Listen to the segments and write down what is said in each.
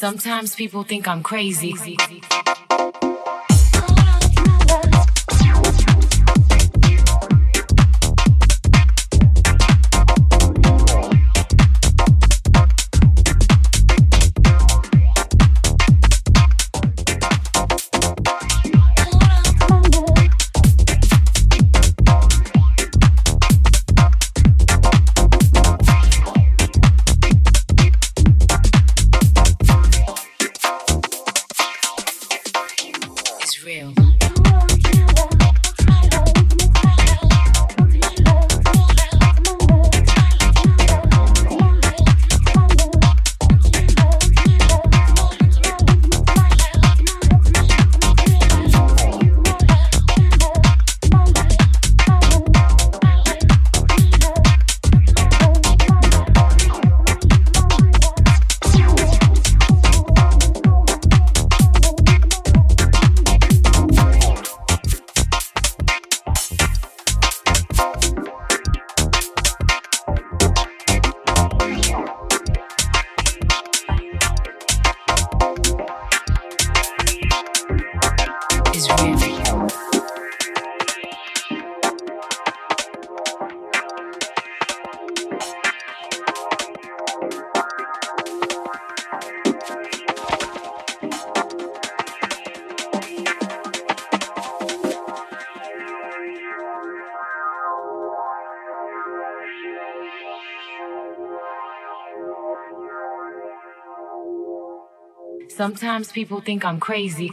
Sometimes people think I'm crazy. It's Sometimes people think I'm crazy.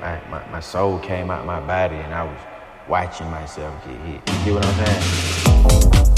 my, my, my soul came out my body and I was watching myself get hit. You get what I'm saying?